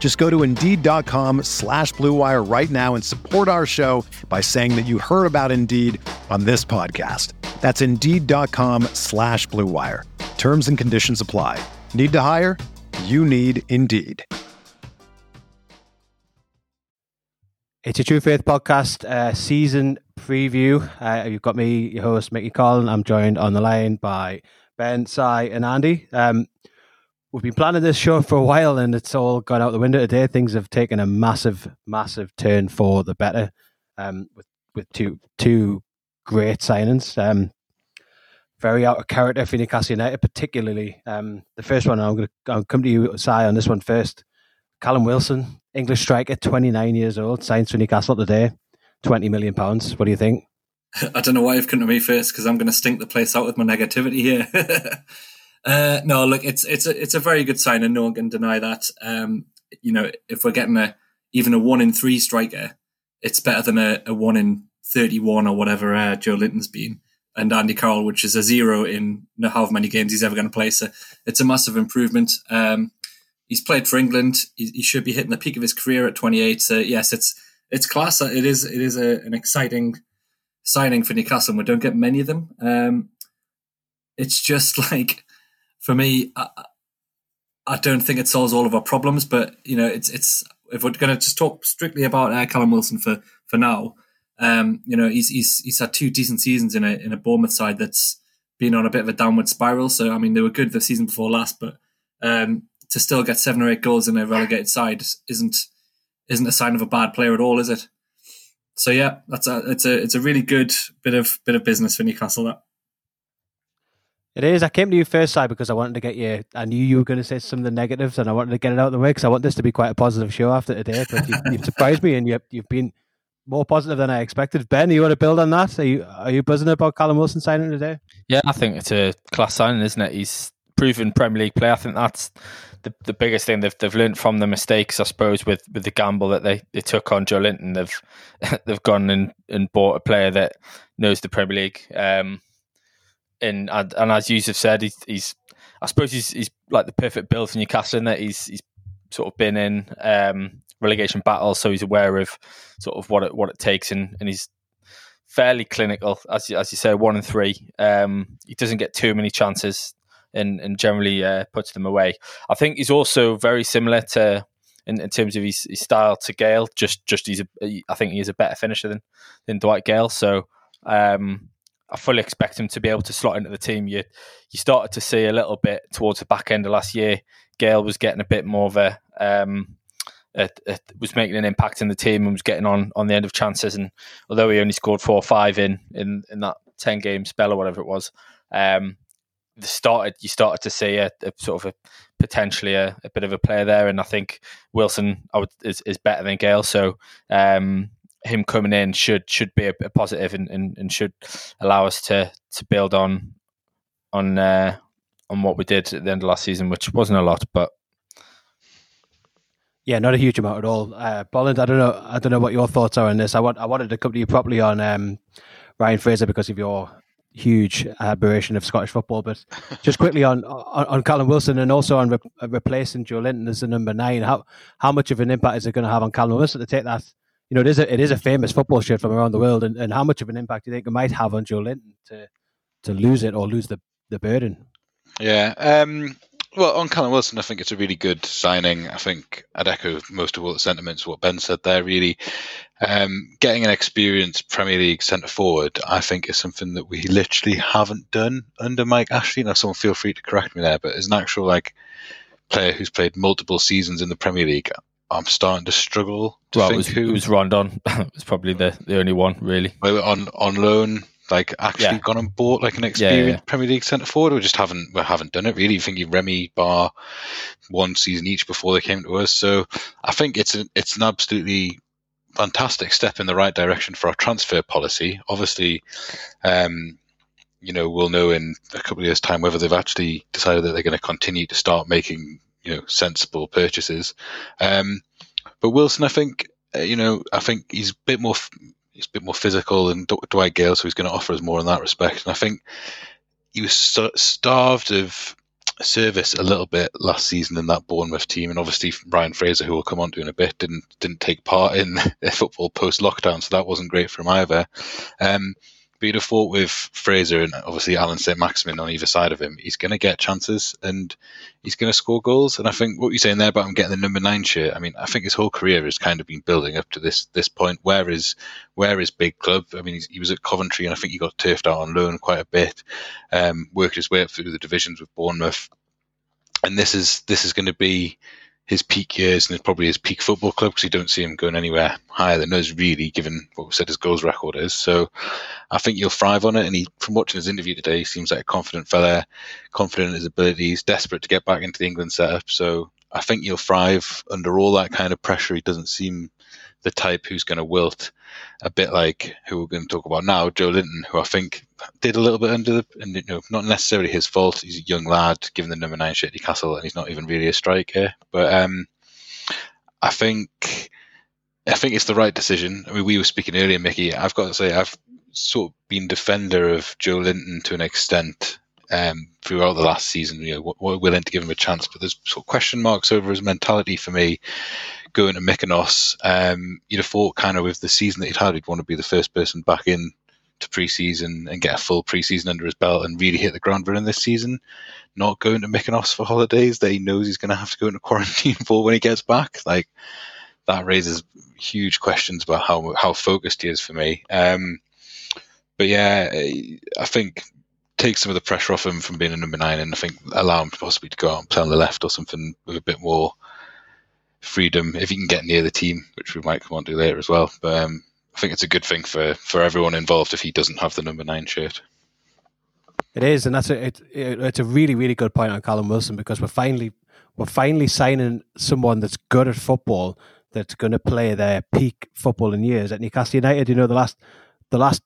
Just go to Indeed.com slash BlueWire right now and support our show by saying that you heard about Indeed on this podcast. That's Indeed.com slash BlueWire. Terms and conditions apply. Need to hire? You need Indeed. It's a True Faith podcast uh, season preview. Uh, you've got me, your host, Micky Collin. I'm joined on the line by Ben, Si, and Andy. Um, we've been planning this show for a while and it's all gone out the window today. Things have taken a massive, massive turn for the better um, with, with two two great signings. Um, very out of character for Newcastle United, particularly um, the first one. I'm going to come to you, Si, on this one first. Callum Wilson, English striker, 29 years old, signs for Newcastle today, 20 million pounds. What do you think? I don't know why you've come to me first because I'm going to stink the place out with my negativity here. uh, no, look, it's it's a it's a very good sign, and no one can deny that. Um, you know, if we're getting a even a one in three striker, it's better than a, a one in thirty-one or whatever uh, Joelinton's been, and Andy Carroll, which is a zero in however many games he's ever going to play. So it's a massive improvement. Um, he's played for England. He, he, should be hitting the peak of his career at 28. So yes, it's it's class. It is it is a, an exciting signing for Newcastle. We don't get many of them. Um, it's just like for me, I, I, don't think it solves all of our problems. But you know, it's it's if we're going to just talk strictly about uh, Callum Wilson for for now, um, you know, he's he's he's had two decent seasons in a in a Bournemouth side that's been on a bit of a downward spiral. So I mean, they were good the season before last, but um, to still get seven or eight goals in a relegated side isn't isn't a sign of a bad player at all, is it? So yeah, that's a it's a it's a really good bit of bit of business for Newcastle. That it is. I came to you first side because I wanted to get you. I knew you were going to say some of the negatives, and I wanted to get it out of the way because I want this to be quite a positive show after today. But you, have surprised me, and you've you've been more positive than I expected. Ben, you want to build on that? Are you are you buzzing about Callum Wilson signing today? Yeah, I think it's a class signing, isn't it? He's proven Premier League play. I think that's the, the biggest thing they've they've learned from the mistakes, I suppose, with, with the gamble that they, they took on Joelinton. They've they've gone and, and bought a player that knows the Premier League. Um, and and, as have said, he's, he's I suppose he's he's like the perfect build for Newcastle in that he's he's sort of been in um, relegation battles, so he's aware of sort of what it what it takes, and, and he's fairly clinical, as as you say, one and three. Um, he doesn't get too many chances and, and generally uh, puts them away. I think he's also very similar to in, in terms of his, his, style to Gayle. Just just he's a, I think he's a better finisher than than Dwight Gayle. So um, I fully expect him to be able to slot into the team. You you started to see a little bit towards the back end of last year. Gayle was getting a bit more of a um, it, it, was making an impact in the team and was getting on on the end of chances. And although he only scored four or five in in, in that ten game spell or whatever it was, um, the started you started to see a, a sort of a potentially a, a, bit of a player there, and I think Wilson would, is, is better than Gayle. So um, him coming in should should be a, a positive and, and, and, should allow us to to build on on uh, on what we did at the end of last season, which wasn't a lot, but yeah, not a huge amount at all. Uh, Bolland, I don't know, I don't know what your thoughts are on this. I want I wanted to come to you properly on um, Ryan Fraser because of your huge aberration of Scottish football. But just quickly on on, on Callum Wilson and also on re- replacing Joelinton as the number nine, how how much of an impact is it going to have on Callum Wilson to take that? You know, it is a, it is a famous football shirt from around the world, and, and how much of an impact do you think it might have on Joelinton to to lose it or lose the, the burden? Yeah, um, Well, on Callum Wilson, I think it's a really good signing. I think I'd echo most of all the sentiments what Ben said there. Really, um, getting an experienced Premier League centre forward, I think, is something that we literally haven't done under Mike Ashley. Now, someone feel free to correct me there, but as an actual like player who's played multiple seasons in the Premier League, I'm starting to struggle. To well, it was, who, it was Rondon. it was probably the, the only one really. On on loan, like actually yeah. gone and bought like an experienced yeah, yeah. Premier League centre forward. We just haven't we haven't done it really. You think Remy Ba one season each before they came to us. So I think it's a, it's an absolutely fantastic step in the right direction for our transfer policy. Obviously, um, you know we'll know in a couple of years' time whether they've actually decided that they're going to continue to start making you know sensible purchases. Um, but Wilson, I think uh, you know I think he's a bit more he's a bit more physical than Dwight Gayle, so he's going to offer us more in that respect. And I think he was starved of service a little bit last season in that Bournemouth team, and obviously Ryan Fraser, who will come on to in a bit, didn't didn't take part in football post lockdown, so that wasn't great for him either. Um, but you'd with Fraser and obviously Allan Saint-Maximin on either side of him, he's going to get chances and he's going to score goals. And I think what you're saying there about him getting the number nine shirt, I mean, I think his whole career has kind of been building up to this this point. Where is where is big club? I mean, he was at Coventry and I think he got turfed out on loan quite a bit. Um, worked his way up through the divisions with Bournemouth, and this is this is going to be his peak years and probably his peak football club because you don't see him going anywhere higher than us, really, given what we said his goals record is. So I think he'll thrive on it. And he, from watching his interview today, he seems like a confident fella, confident in his abilities, desperate to get back into the England setup. So I think he'll thrive under all that kind of pressure. He doesn't seem the type who's going to wilt, a bit like who we're going to talk about now, Joelinton, who I think did a little bit under the, and you know, not necessarily his fault. He's a young lad, given the number nine shirt at Newcastle, and he's not even really a striker. But um, I think, I think it's the right decision. I mean, we were speaking earlier, Micky. I've got to say, I've sort of been defender of Joelinton to an extent um, throughout the last season. You know, we're willing to give him a chance, but there's sort of question marks over his mentality for me going to Mykonos. Um, you'd have thought, kind of, with the season that he'd had, he'd want to be the first person back in to preseason and get a full preseason under his belt and really hit the ground running this season. Not going to Mykonos for holidays that he knows he's going to have to go into quarantine for when he gets back. Like that raises huge questions about how how focused he is for me. Um, but yeah, I think take some of the pressure off him from being a number nine, and I think allow him possibly to go out and play on the left or something with a bit more freedom if he can get near the team, which we might come on to later as well. But um, I think it's a good thing for, for everyone involved if he doesn't have the number nine shirt. It is, and that's a it, it's a really really good point on Callum Wilson because we're finally we're finally signing someone that's good at football that's going to play their peak football in years at Newcastle United. You know the last the last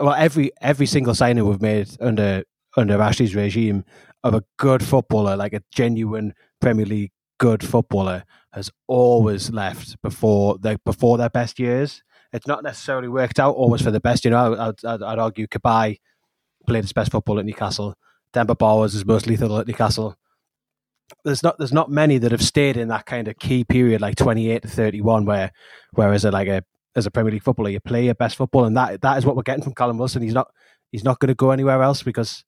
well every every single signing we've made under under Ashley's regime of a good footballer, like a genuine Premier League good footballer, has always left before their before their best years. It's not necessarily worked out always for the best. You know, I'd, I'd, I'd argue Cabaye played his best football at Newcastle. Demba Ba is most lethal at Newcastle. There's not there's not many that have stayed in that kind of key period like 28 to 31 where whereas a, like a as a Premier League footballer you play your best football and that that is what we're getting from Callum Wilson. He's not he's not going to go anywhere else because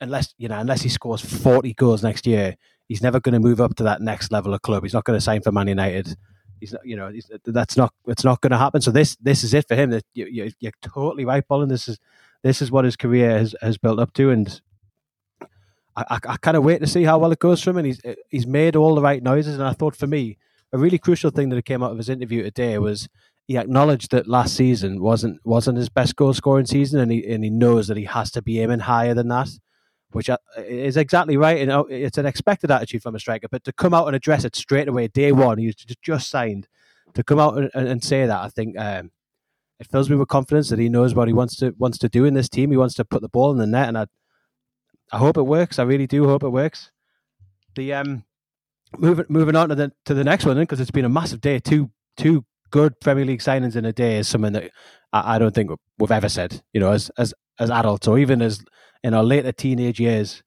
unless you know unless he scores 40 goals next year he's never going to move up to that next level of club. He's not going to sign for Man United. He's not, you know, that's not it's not going to happen. So this this is it for him. That you, you're totally right, Bolin. This is this is what his career has, has built up to, and I, I, I kind of wait to see how well it goes for him. And he's he's made all the right noises. And I thought for me, a really crucial thing that came out of his interview today was he acknowledged that last season wasn't wasn't his best goal scoring season, and he and he knows that he has to be aiming higher than that which is exactly right. And uh, it's an expected attitude from a striker, but to come out and address it straight away, day one, he's just signed, to come out and, and say that, I think um, it fills me with confidence that he knows what he wants to wants to do in this team. He wants to put the ball in the net, and I, I hope it works. I really do hope it works. The um, moving moving on to the to the next one, because it's been a massive day. Two two good Premier League signings in a day is something that I, I don't think we've ever said. You know, as as as adults or even as in our later teenage years,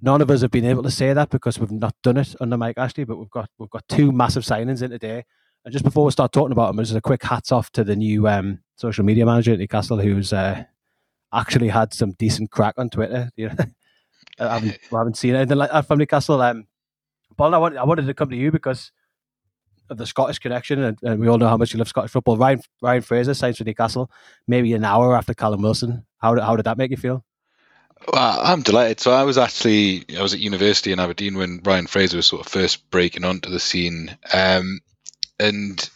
none of us have been able to say that because we've not done it under Mike Ashley. But we've got we've got two massive signings in today. And just before we start talking about them, just a quick hats off to the new um, social media manager at Newcastle, who's uh, actually had some decent crack on Twitter. You know, I haven't, I haven't seen anything like that from Newcastle. Um, Paul, I, I wanted to come to you because of the Scottish connection, and, and, we all know how much you love Scottish football. Ryan Ryan Fraser signs for Newcastle, maybe an hour after Callum Wilson. How how did that make you feel? Well, I'm delighted. So I was actually I was at university in Aberdeen when Ryan Fraser was sort of first breaking onto the scene, um, and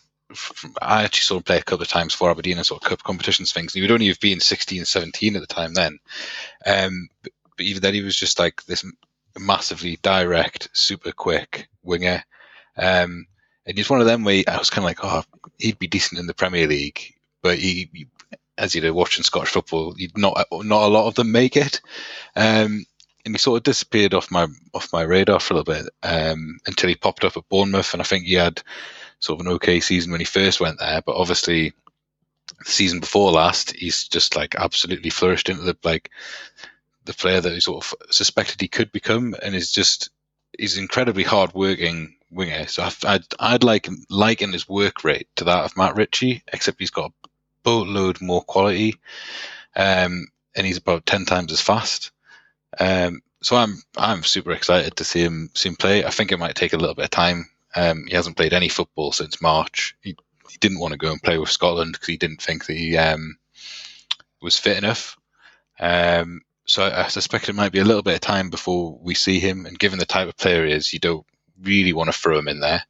I actually saw him play a couple of times for Aberdeen and sort of cup competitions things. He would only have been 16, 17 at the time then, um, but, but even then he was just like this massively direct, super quick winger. Um, and he's one of them where I was kind of like, oh, he'd be decent in the Premier League, but he, he as you know, watching Scottish football, not not a lot of them make it. Um, and he sort of disappeared off my off my radar for a little bit um, until he popped up at Bournemouth, and I think he had sort of an okay season when he first went there, but obviously the season before last, he's just like absolutely flourished into the like the player that he sort of suspected he could become, and is just he's incredibly hard working winger. So I'd I'd like liken his work rate to that of Matt Ritchie, except he's got a boatload more quality, um, and he's about ten times as fast. Um, so I'm I'm super excited to see him see him play. I think it might take a little bit of time. Um, he hasn't played any football since March. He, he didn't want to go and play with Scotland because he didn't think that he um, was fit enough. Um, so I, I, suspect it might be a little bit of time before we see him. And given the type of player he is, you don't really want to throw him in there.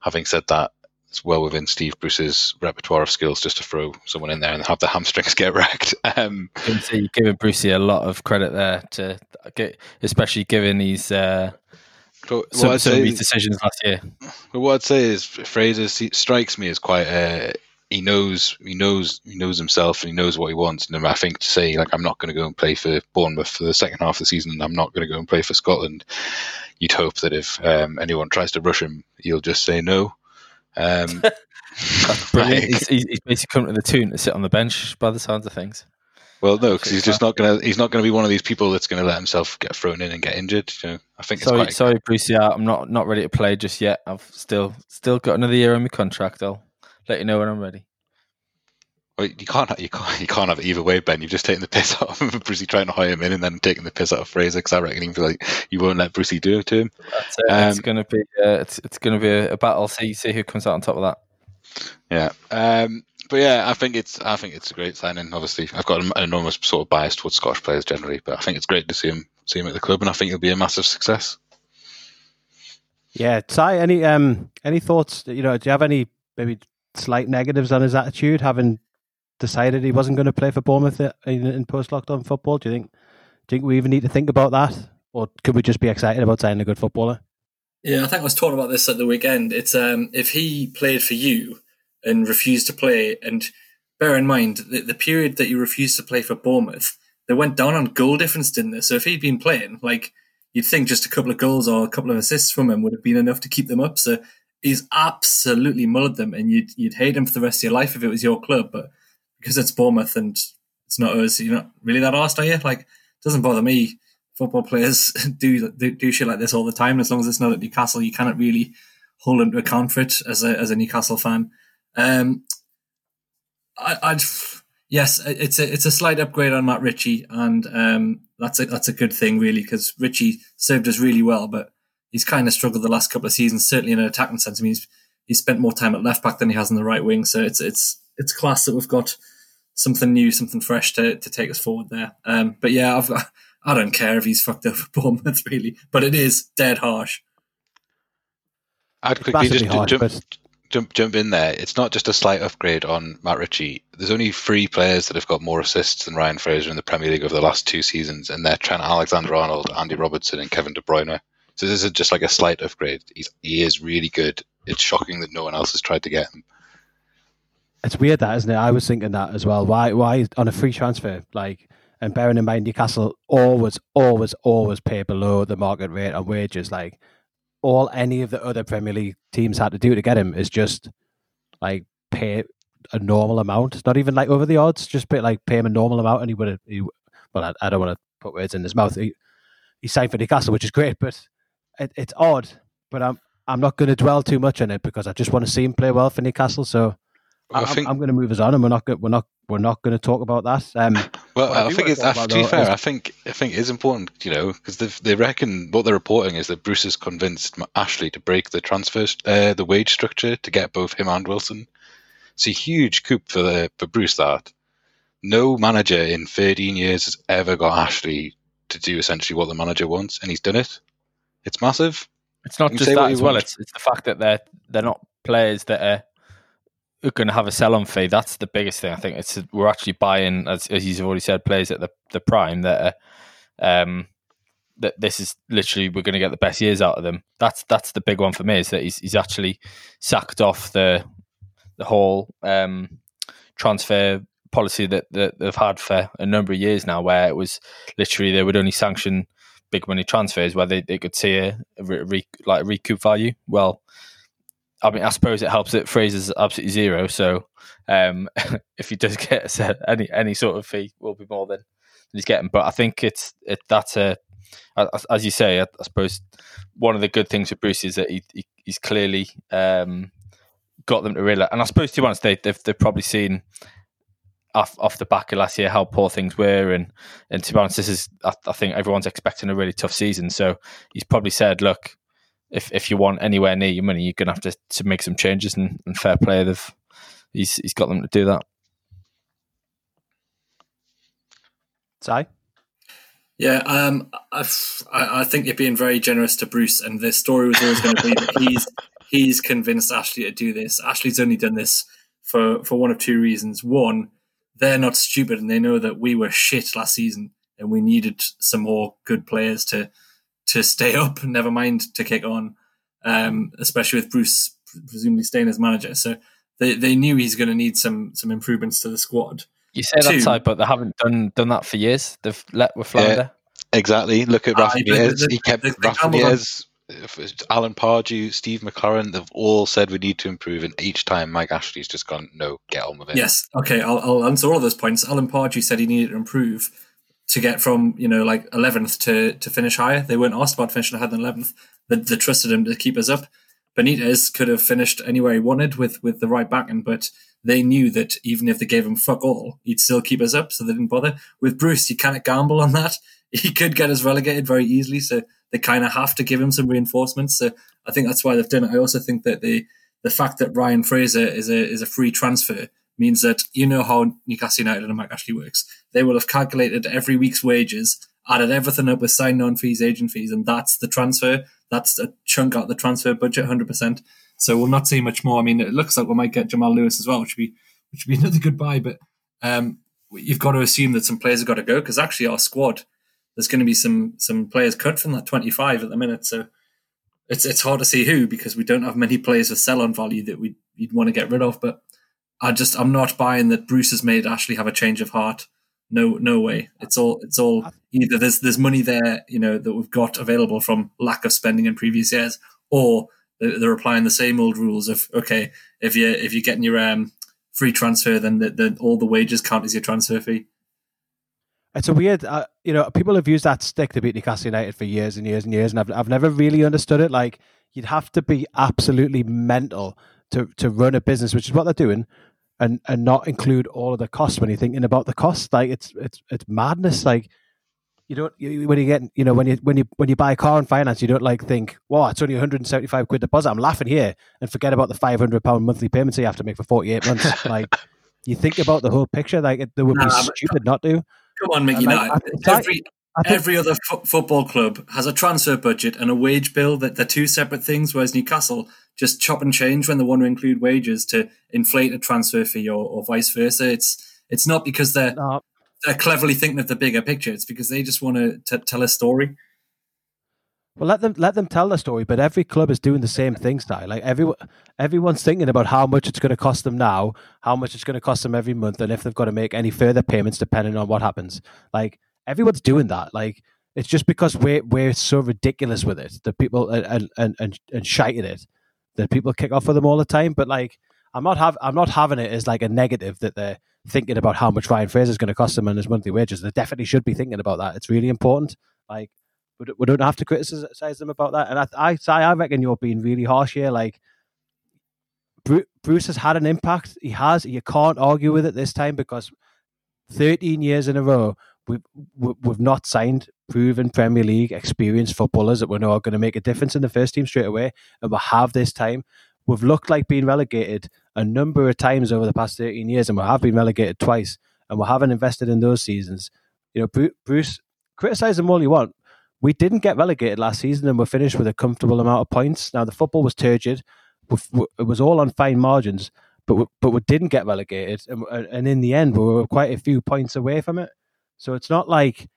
Having said that, it's well within Steve Bruce's repertoire of skills just to throw someone in there and have the hamstrings get wrecked. Um, you're giving Brucey a lot of credit there to get, especially given these uh, some, some of these decisions last year. But what I'd say is Fraser strikes me as quite a he knows he knows he knows himself and he knows what he wants. And I think to say like I'm not going to go and play for Bournemouth for the second half of the season, and I'm not going to go and play for Scotland. You'd hope that if um, anyone tries to rush him, he'll just say no. Um, brilliant. he's, he's, basically come to the Toon to sit on the bench by the sounds of things. Well, no, because he's just not gonna. He's not gonna be one of these people that's gonna let himself get thrown in and get injured. You know, I think. Sorry, quite... sorry, Bruce. Yeah, I'm not not ready to play just yet. I've still still got another year on my contract. I'll let you know when I'm ready. Well, you can't, you can't, you can't have it either way, Ben. You've just taken the piss out of Brucey trying to hire him in, and then taking the piss out of Fraser because I reckon he like you won't let Brucey do it to him. That's it. Um, it's gonna be, uh, it's, it's gonna be a, a, battle. See, see who comes out on top of that. Yeah, um, but yeah, I think it's, I think it's a great signing. Obviously, I've got an enormous sort of bias towards Scottish players generally, but I think it's great to see him, see him at the club, and I think he'll be a massive success. Yeah, Ty, any um, any thoughts? You know, do you have any maybe slight negatives on his attitude, having decided he wasn't going to play for Bournemouth in, in post lockdown football? Do you think? Do you think we even need to think about that, or could we just be excited about signing a good footballer? Yeah, I think I was talking about this at the weekend. It's um, if he played for you and refused to play, and bear in mind the, the period that you refused to play for Bournemouth, they went down on goal difference, didn't they? So if he'd been playing, like you'd think just a couple of goals or a couple of assists from him would have been enough to keep them up. So he's absolutely mullered them, and you'd you'd hate him for the rest of your life if it was your club. But because it's Bournemouth and it's not us, you're not really that arsed, are you? Like, it doesn't bother me. Football players do, do do shit like this all the time. As long as it's not at Newcastle, you cannot really hold them to account for it as a as a Newcastle fan. Um, I, I'd yes, it's a it's a slight upgrade on Matt Ritchie, and um, that's a that's a good thing really because Ritchie served us really well, but he's kind of struggled the last couple of seasons, certainly in an attacking sense. I mean, he's he's spent more time at left back than he has in the right wing, so it's it's it's class that we've got something new, something fresh to, to take us forward there. Um, but yeah, I've, I don't care if he's fucked up for Bournemouth really, but it is dead harsh. I'd quickly just harsh, jump, but... jump jump in there. It's not just a slight upgrade on Matt Ritchie. There's only three players that have got more assists than Ryan Fraser in the Premier League over the last two seasons, and they're Trent Alexander-Arnold, Andy Robertson, and Kevin De Bruyne. So this is just like a slight upgrade. He's, he is really good. It's shocking that no one else has tried to get him. It's weird that, isn't it? I was thinking that as well. Why, why on a free transfer, like, and bearing in mind Newcastle always, always, always pay below the market rate on wages. Like, all any of the other Premier League teams had to do to get him is just like pay a normal amount. Not even like over the odds. Just pay like pay him a normal amount, and he would well, I, I, don't want to put words in his mouth. He, he signed for Newcastle, which is great, but it, it's odd. But I'm I'm not going to dwell too much on it because I just want to see him play well for Newcastle. So I, am think... going to move us on, and we're not we're not we're not going to talk about that. Um, Well, I, I think it's to be fair, I think I think it is important, you know, because they reckon what they're reporting is that Bruce has convinced Ashley to break the transfer, uh, the wage structure to get both him and Wilson. It's a huge coup for the for Bruce. That no manager in 13 years has ever got Ashley to do essentially what the manager wants, and he's done it. It's massive. It's not just that as well. It's it's the fact that they're they're not players that are going to have a sell-on fee. That's the biggest thing. I think it's we're actually buying, as, as you've already said, players at the the prime that are, um, that this is literally we're going to get the best years out of them. That's that's the big one for me is that he's he's actually sacked off the the whole um, transfer policy that, that they've had for a number of years now, where it was literally they would only sanction big money transfers where they, they could see a, a re, like recoup value. Well, I mean, I suppose it helps that Fraser's absolutely zero. So um, if he does get any any sort of fee, will be more than he's getting. But I think it's it, that's a as you say. I, I, suppose one of the good things for Bruce is that he, he he's clearly um, got them to realize. And I suppose to be honest, they they've, they've probably seen off off the back of last year how poor things were, and and to be honest, this is I, I think everyone's expecting a really tough season. So he's probably said, look if if you want anywhere near your money, you're going to have to, to make some changes. And, and fair play, they've he's he's got them to do that. Si? Yeah, um, I, I think you're being very generous to Bruce, and the story was always going to be that he's he's convinced Ashley to do this. Ashley's only done this for for one of two reasons. One, they're not stupid, and they know that we were shit last season, and we needed some more good players to to stay up, never mind to kick on, um, especially with Bruce presumably staying as manager. So they, they knew he's going to need some some improvements to the squad. You say Two, that side, but they haven't done done that for years. They've let with Flounder. Yeah, exactly. Look at Rafa Benitez. He kept the, the Rafa Benitez, Alan Pardew, Steve McClaren. They've all said we need to improve, and each time Mike Ashley's just gone, "No, get on with it." Yes. Okay. I'll, I'll answer all of those points. Alan Pardew said he needed to improve to get from you know like 11th to to finish higher. They weren't asked about finishing higher than 11th. They, they trusted him to keep us up. Benitez could have finished anywhere he wanted with with the right backing, but they knew that even if they gave him fuck all, he'd still keep us up, so they didn't bother. With Bruce, you can't gamble on that. He could get us relegated very easily, so they kind of have to give him some reinforcements. So I think that's why they've done it. I also think that the the fact that Ryan Fraser is a is a free transfer means that you know how Newcastle United and Mike Ashley works. They will have calculated every week's wages, added everything up with sign on fees, agent fees, and that's the transfer. That's a chunk out the transfer budget, hundred percent. So we'll not see much more. I mean, it looks like we might get Jamal Lewis as well, which would be which would be another goodbye. But um, you've got to assume that some players have got to go because actually our squad there's going to be some some players cut from that 25 at the minute. So it's it's hard to see who because we don't have many players with sell on value that we you'd want to get rid of. But I just I'm not buying that Bruce has made Ashley have a change of heart. No, no way. It's all it's all either there's there's money there, you know, that we've got available from lack of spending in previous years, or they're applying the same old rules of okay, if you if you're getting your um, free transfer, then the, the, all the wages count as your transfer fee. It's a weird, uh, you know, people have used that stick to beat Newcastle United for years and years and years, and I've I've never really understood it. Like you'd have to be absolutely mental to to run a business, which is what they're doing, and and not include all of the costs when you're thinking about the costs. Like it's it's it's madness. Like you don't you, when you get you know when you when you when you buy a car on finance, you don't like think, "Wow, it's only 175 quid deposit." I'm laughing here, and forget about the 500 pound monthly payments you have to make for 48 months. like you think about the whole picture. Like it, would be nah, stupid not to. Come on, Micky. Like, every Every other football club has a transfer budget and a wage bill that they're two separate things, whereas Newcastle just chop and change when they want to include wages to inflate a transfer fee or, or vice versa. It's it's not because they're no. they're cleverly thinking of the bigger picture. It's because they just want to t- tell a story. Well, let them let them tell the story. But every club is doing the same thing, style. Like everyone, everyone's thinking about how much it's going to cost them now, how much it's going to cost them every month, and if they've got to make any further payments depending on what happens. Like everyone's doing that. Like it's just because we're we're so ridiculous with it that people and and and, and shite at it that people kick off with them all the time. But like I'm not have I'm not having it as like a negative that they're thinking about how much Ryan Fraser is going to cost them and his monthly wages. They definitely should be thinking about that. It's really important. Like we don't have to criticize them about that. And I I I reckon you're being really harsh here. Like. Bruce has had an impact. He has. You can't argue with it this time because 13 years in a row, we've, we've not signed proven Premier League experienced footballers that we know are going to make a difference in the first team straight away. And we have this time. We've looked like being relegated a number of times over the past 13 years, and we have been relegated twice, and we haven't invested in those seasons. You know, Bruce, criticize them all you want. We didn't get relegated last season, and we're finished with a comfortable amount of points. Now, the football was turgid. It was all on fine margins, but we, but we didn't get relegated, and, and in the end, we were quite a few points away from it. So it's not like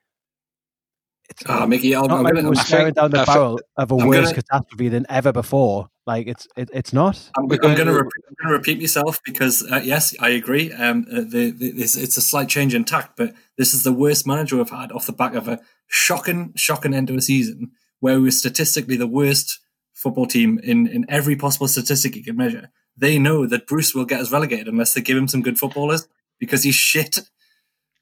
oh, Micky, I'm, not I'm like gonna, we're staring down the barrel of a I'm worse gonna, catastrophe than ever before. Like it's it, it's not. I'm, I'm going to repeat, repeat myself because uh, yes, I agree. Um, uh, the, the, it's, it's a slight change in tact, but this is the worst manager we've had off the back of a shocking, shocking end of a season where we were statistically the worst football team in in every possible statistic you can measure. They know that Bruce will get us relegated unless they give him some good footballers because he's shit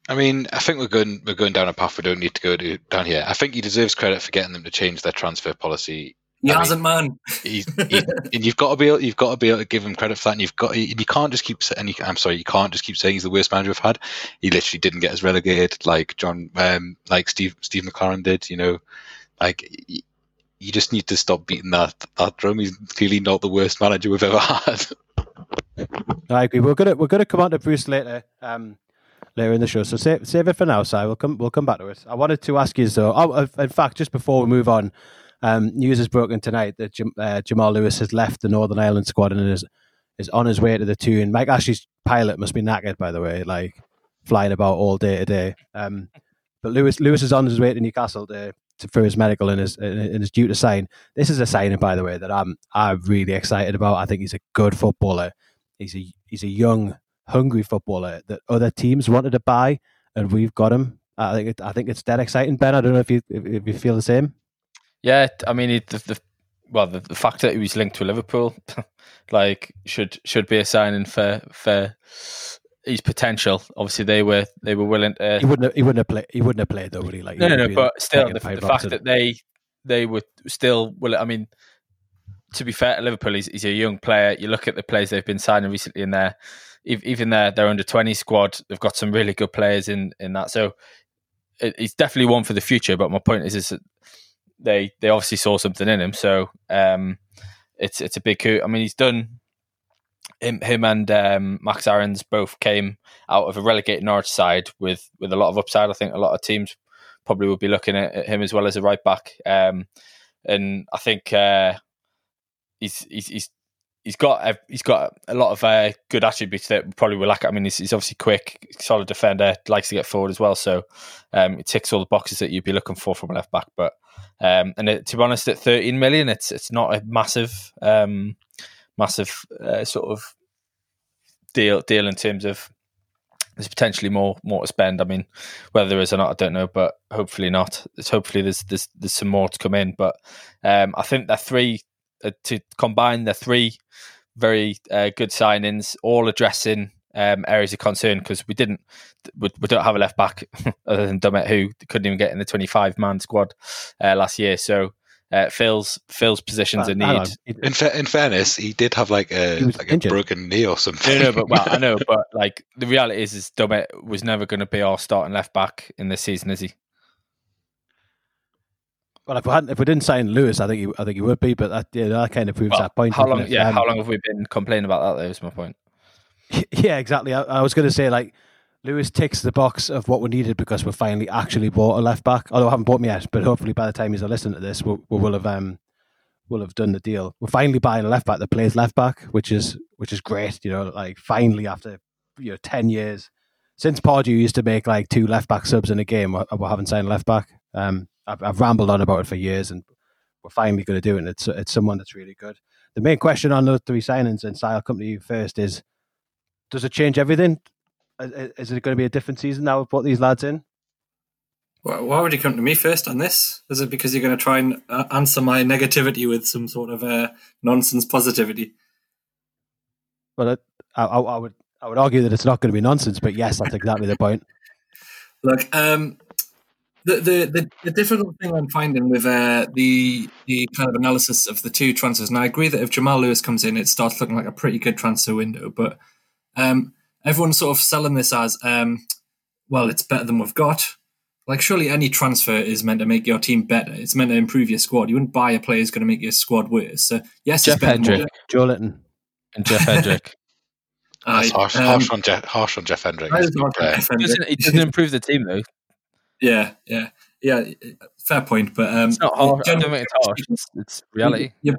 I mean, I think we're going we're going down a path we don't need to go to, down here. I think he deserves credit for getting them to change their transfer policy. He I hasn't, mean, man. he, and you've got to be able, you've got to be able to give him credit for that. And you've got you can't just keep saying. I'm sorry, you can't just keep saying he's the worst manager we've had. He literally didn't get us relegated like John, um, like Steve Steve McClaren did. You know, like you just need to stop beating that that drum. He's clearly not the worst manager we've ever had. I agree. We're gonna we're gonna come on to Bruce later. Um, later in the show. So save, save it for now, Si. We'll come we'll come back to it. I wanted to ask you so. Oh, uh, in fact, just before we move on, um, news is broken tonight that Jam, uh, Jamal Lewis has left the Northern Ireland squad and is is on his way to the Toon. Mike Ashley's pilot must be knackered, by the way, like flying about all day today. Um, but Lewis Lewis is on his way to Newcastle to, to for his medical and is and is due to sign. This is a signing, by the way, that I'm I'm really excited about. I think he's a good footballer. He's a he's a young hungry footballer that other teams wanted to buy, and we've got him. I think it, I think it's dead exciting, Ben. I don't know if you if, you feel the same. Yeah, I mean the, the well the, the fact that he was linked to Liverpool, like should should be a signing for for his potential. Obviously, they were they were willing to. He wouldn't have, he wouldn't have played. He wouldn't have played though, would he? Like no, no, no. But still, the, the fact that they they were still well. I mean, to be fair Liverpool, is, he's a young player. You look at the players they've been signing recently in there even their their under twenty squad, they've got some really good players in in that. So it, it's definitely one for the future. But my point is, is that they they obviously saw something in him. So um, it's it's a big coup. I mean, he's done. Him, him and um, Max Aarons both came out of a relegated Norwich side with with a lot of upside. I think a lot of teams probably would be looking at, at him as well as a right back. Um, and I think uh, he's, he's he's he's got a, he's got a lot of uh, good attributes that probably will lack. I mean, he's, he's, obviously quick, solid defender, likes to get forward as well. So um, it ticks all the boxes that you'd be looking for from a left back. But um, and it, to be honest, at 13 million, it's it's not a massive um, massive uh, sort of deal deal in terms of there's potentially more more to spend. I mean, whether there is or not, I don't know, but hopefully not. It's hopefully there's there's there's some more to come in. But um, I think the three uh, to combine the three very uh, good signings, all addressing um, areas of concern because we didn't, we, we, don't have a left back other than Dummett who couldn't even get in the 25 man squad uh, last year. So uh, fills fills positions in need. In, fa- in fairness, he did have like a like a broken knee or something. No, no, but well, I know, but like the reality is, is Dummett was never going to be our starting left back in this season, is he? Well, if we hadn't, if we didn't sign Lewis, I think he, I think he would be. But that, yeah, that kind of proves well, that point. How long? Yeah, um, how long have we been complaining about that? Though is my point. Yeah, exactly. I, I was going to say like Lewis ticks the box of what we needed because we finally actually bought a left back. Although I haven't bought him yet, but hopefully by the time he's listening to this, we, we will have um will have done the deal. We're finally buying a left back that plays left back, which is which is great. You know, like finally after you know ten years since Pardew used to make like two left back subs in a game, we, we haven't signed a left back. Um, I've, I've rambled on about it for years, and we're finally going to do it. And it's it's someone that's really good. The main question on those three signings, and Style come to you first, is does it change everything? Is it going to be a different season now with what these lads in? Why would you come to me first on this? Is it because you're going to try and uh, answer my negativity with some sort of uh, nonsense positivity? Well, I, I, I, would I would argue that it's not going to be nonsense, but yes, that's exactly the point. Look, um, the, the, the, the, difficult thing I'm finding with uh, the the kind of analysis of the two transfers, and I agree that if Jamal Lewis comes in, it starts looking like a pretty good transfer window. But um, everyone's sort of selling this as um, well, it's better than we've got. Like, surely any transfer is meant to make your team better. It's meant to improve your squad. You wouldn't buy a player who's going to make your squad worse. So, yes, Jeff Hendrick, Joelinton, and Jeff Hendrick. That's harsh, um, harsh, on Jeff, harsh on Jeff Hendrick. Jeff Hendrick. Doesn't, it doesn't improve the team though. Yeah, yeah, yeah. Fair point, but um, it's not. I don't it's harsh. It's, it's reality. You,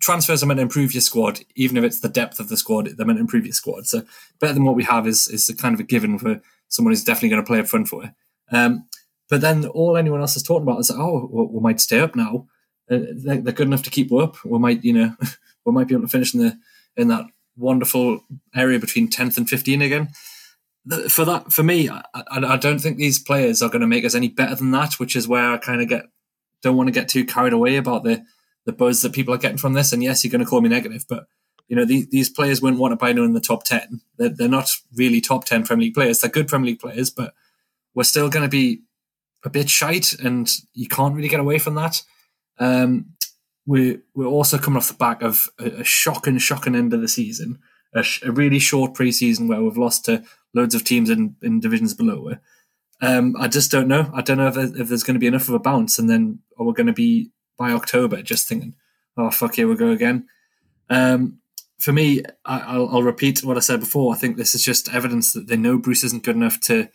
transfers are meant to improve your squad, even if it's the depth of the squad. They're meant to improve your squad. So better than what we have is is a kind of a given for someone who's definitely going to play up front for it. Um, but then all anyone else is talking about is like, oh, well, we might stay up now. Uh, they're, they're, good enough to keep up. We might, you know, we might be able to finish in the in that wonderful area between tenth and fifteen again. For that, for me, I, I don't think these players are going to make us any better than that. Which is where I kind of get don't want to get too carried away about the the buzz that people are getting from this. And yes, you're going to call me negative, but you know these, these players wouldn't want to buy in the top ten. They're, they're not really top ten Premier League players. They're good Premier League players, but we're still going to be a bit shite, and you can't really get away from that. Um, we're we're also coming off the back of a, a shocking, shocking end of the season, a really short preseason where we've lost to loads of teams in, in divisions below it. Um, I just don't know. I don't know if, if there's going to be enough of a bounce, and then are we going to be by October just thinking, "Oh fuck, here we go again." Um, for me, I, will I'll repeat what I said before. I think this is just evidence that they know Bruce isn't good enough to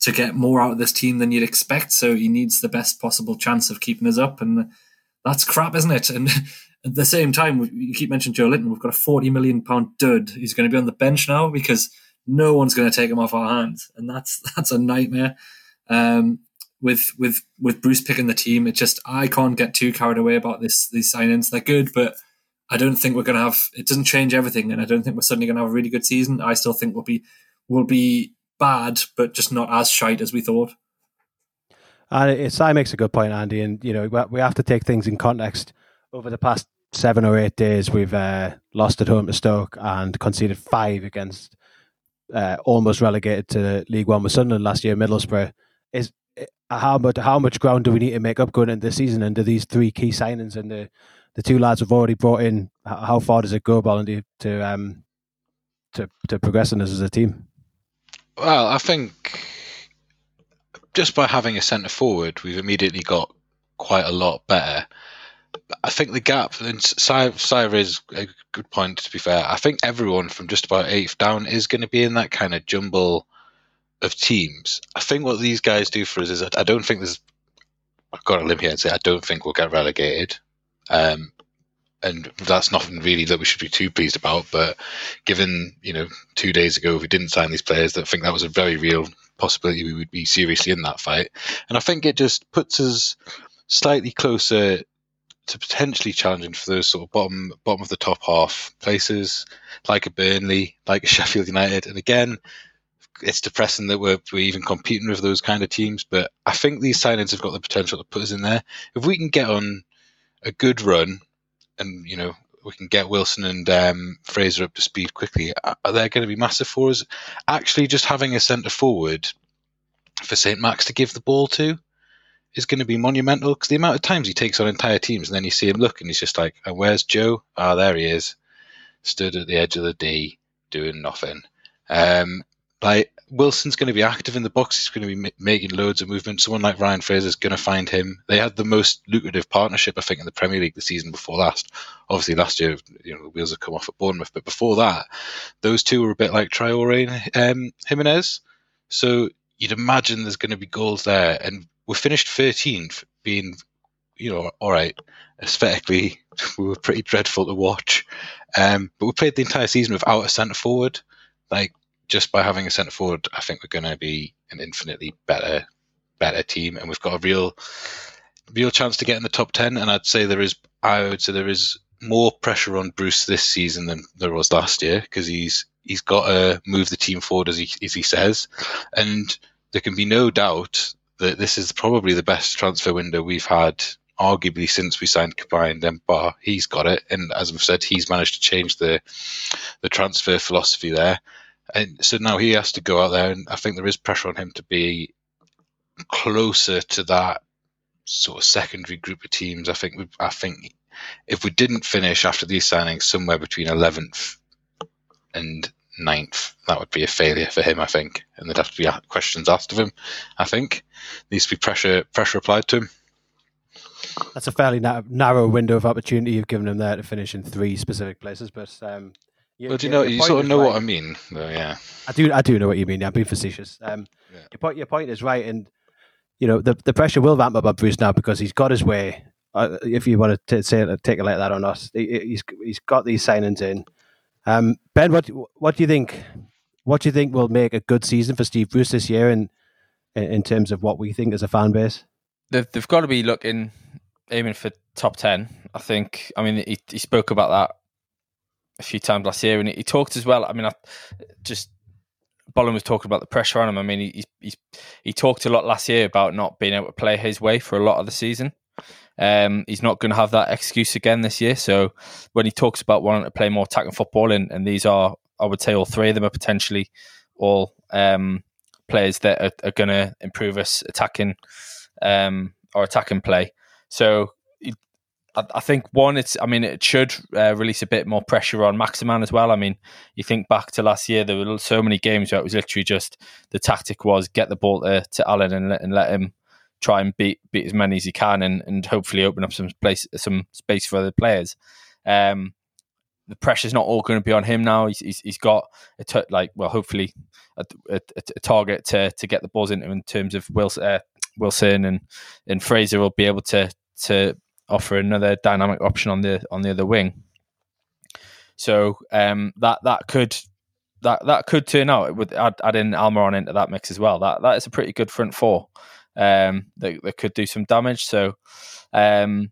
to get more out of this team than you'd expect. So he needs the best possible chance of keeping us up, and that's crap, isn't it? And at the same time, you keep mentioning Joelinton. We've got a forty million pound dud. He's going to be on the bench now because no one's going to take him off our hands, and that's that's a nightmare. Um, with with with Bruce picking the team, it just I can't get too carried away about this these signings. They're good, but I don't think we're going to have. It doesn't change everything, and I don't think we're suddenly going to have a really good season. I still think we'll be will be bad, but just not as shite as we thought. And Si makes a good point, Andy. And you know we have to take things in context. Over the past seven or eight days, we've uh, lost at home to Stoke and conceded five against uh, almost relegated to League One with Sunderland last year. Middlesbrough is uh, how much how much ground do we need to make up going into the season? And do these three key signings and the the two lads we've already brought in, how far does it go, Bollandy, to um to to progressing us as a team? Well, I think just by having a centre forward, we've immediately got quite a lot better. I think the gap, and Sire is a good point to be fair. I think everyone from just about eighth down is going to be in that kind of jumble of teams. I think what these guys do for us is I don't think there's. I've got a limb here and say I don't think we'll get relegated. Um, and that's nothing really that we should be too pleased about. But given you know two days ago we didn't sign these players, I think that was a very real possibility we would be seriously in that fight. And I think it just puts us slightly closer to potentially challenging for those sort of bottom bottom of the top half places, like a Burnley, like a Sheffield United. And again, it's depressing that we're, we're even competing with those kind of teams. But I think these signings have got the potential to put us in there. If we can get on a good run and you know we can get Wilson and um, Fraser up to speed quickly, are they going to be massive for us? Actually, just having a centre forward for St. Max to give the ball to is going to be monumental because the amount of times he takes on entire teams and then you see him look and he's just like, oh, "Where's Joe? Ah, oh, there he is, stood at the edge of the D doing nothing." Um, like Wilson's going to be active in the box. He's going to be making loads of movement. Someone like Ryan Fraser is going to find him. They had the most lucrative partnership, I think, in the Premier League the season before last. Obviously, last year, you know, the wheels have come off at Bournemouth, but before that, those two were a bit like Traore and um, Jimenez. So you'd imagine there's going to be goals there, and we finished 13th, being, you know, all right. Aesthetically, we were pretty dreadful to watch, um, but we played the entire season without a centre forward. Like just by having a centre forward, I think we're going to be an infinitely better better team, and we've got a real real chance to get in the top ten. And I'd say there is, I would say there is more pressure on Bruce this season than there was last year because he's he's got to move the team forward as he as he says, and there can be no doubt that this is probably the best transfer window we've had arguably since we signed combined and bar he's got it. And as i've said he's managed to change the the transfer philosophy there. And so now he has to go out there, and I think there is pressure on him to be closer to that sort of secondary group of teams. I think we, I think if we didn't finish after these signings somewhere between 11th and ninth, that would be a failure for him, I think, and there'd have to be questions asked of him. I think needs to be pressure pressure applied to him. That's a fairly na- narrow window of opportunity you've given him there to finish in three specific places, but um, you, well, do you know? You sort of know right. what I mean, though, yeah. I do. I do know what you mean. Yeah, I'm being facetious. Um, yeah. Your point. Your point is right, and you know the the pressure will ramp up on Bruce now because he's got his way. Uh, if you want to say take it like that or not, he, he's he's got these signings in. Um, ben, what what do you think? What do you think will make a good season for Steve Bruce this year, in in terms of what we think as a fan base? They've they've got to be looking aiming for top ten. I think. I mean, he he spoke about that a few times last year, and he, talked as well. I mean, I just Bolland was talking about the pressure on him. I mean, he he he talked a lot last year about not being able to play his way for a lot of the season. Um, he's not going to have that excuse again this year. So when he talks about wanting to play more attacking football, and, and these are, I would say, all three of them are potentially all um, players that are, are going to improve us attacking um, or attacking play. So I, think one, it's. I mean, it should uh, release a bit more pressure on Maximin as well. I mean, you think back to last year, there were so many games where it was literally just the tactic was get the ball to, to Allan and let, and let him try and beat beat as many as he can, and, and hopefully open up some place some space for other players. Um, the pressure's not all going to be on him now. He's he's, he's got a t- like well, hopefully a, a, a, target to to get the balls into in terms of Wilson, uh, Wilson and and Fraser will be able to to offer another dynamic option on the on the other wing. So um, that that could that that could turn out with add, adding Almiron into that mix as well. That that is a pretty good front four um, that, that could do some damage. So um,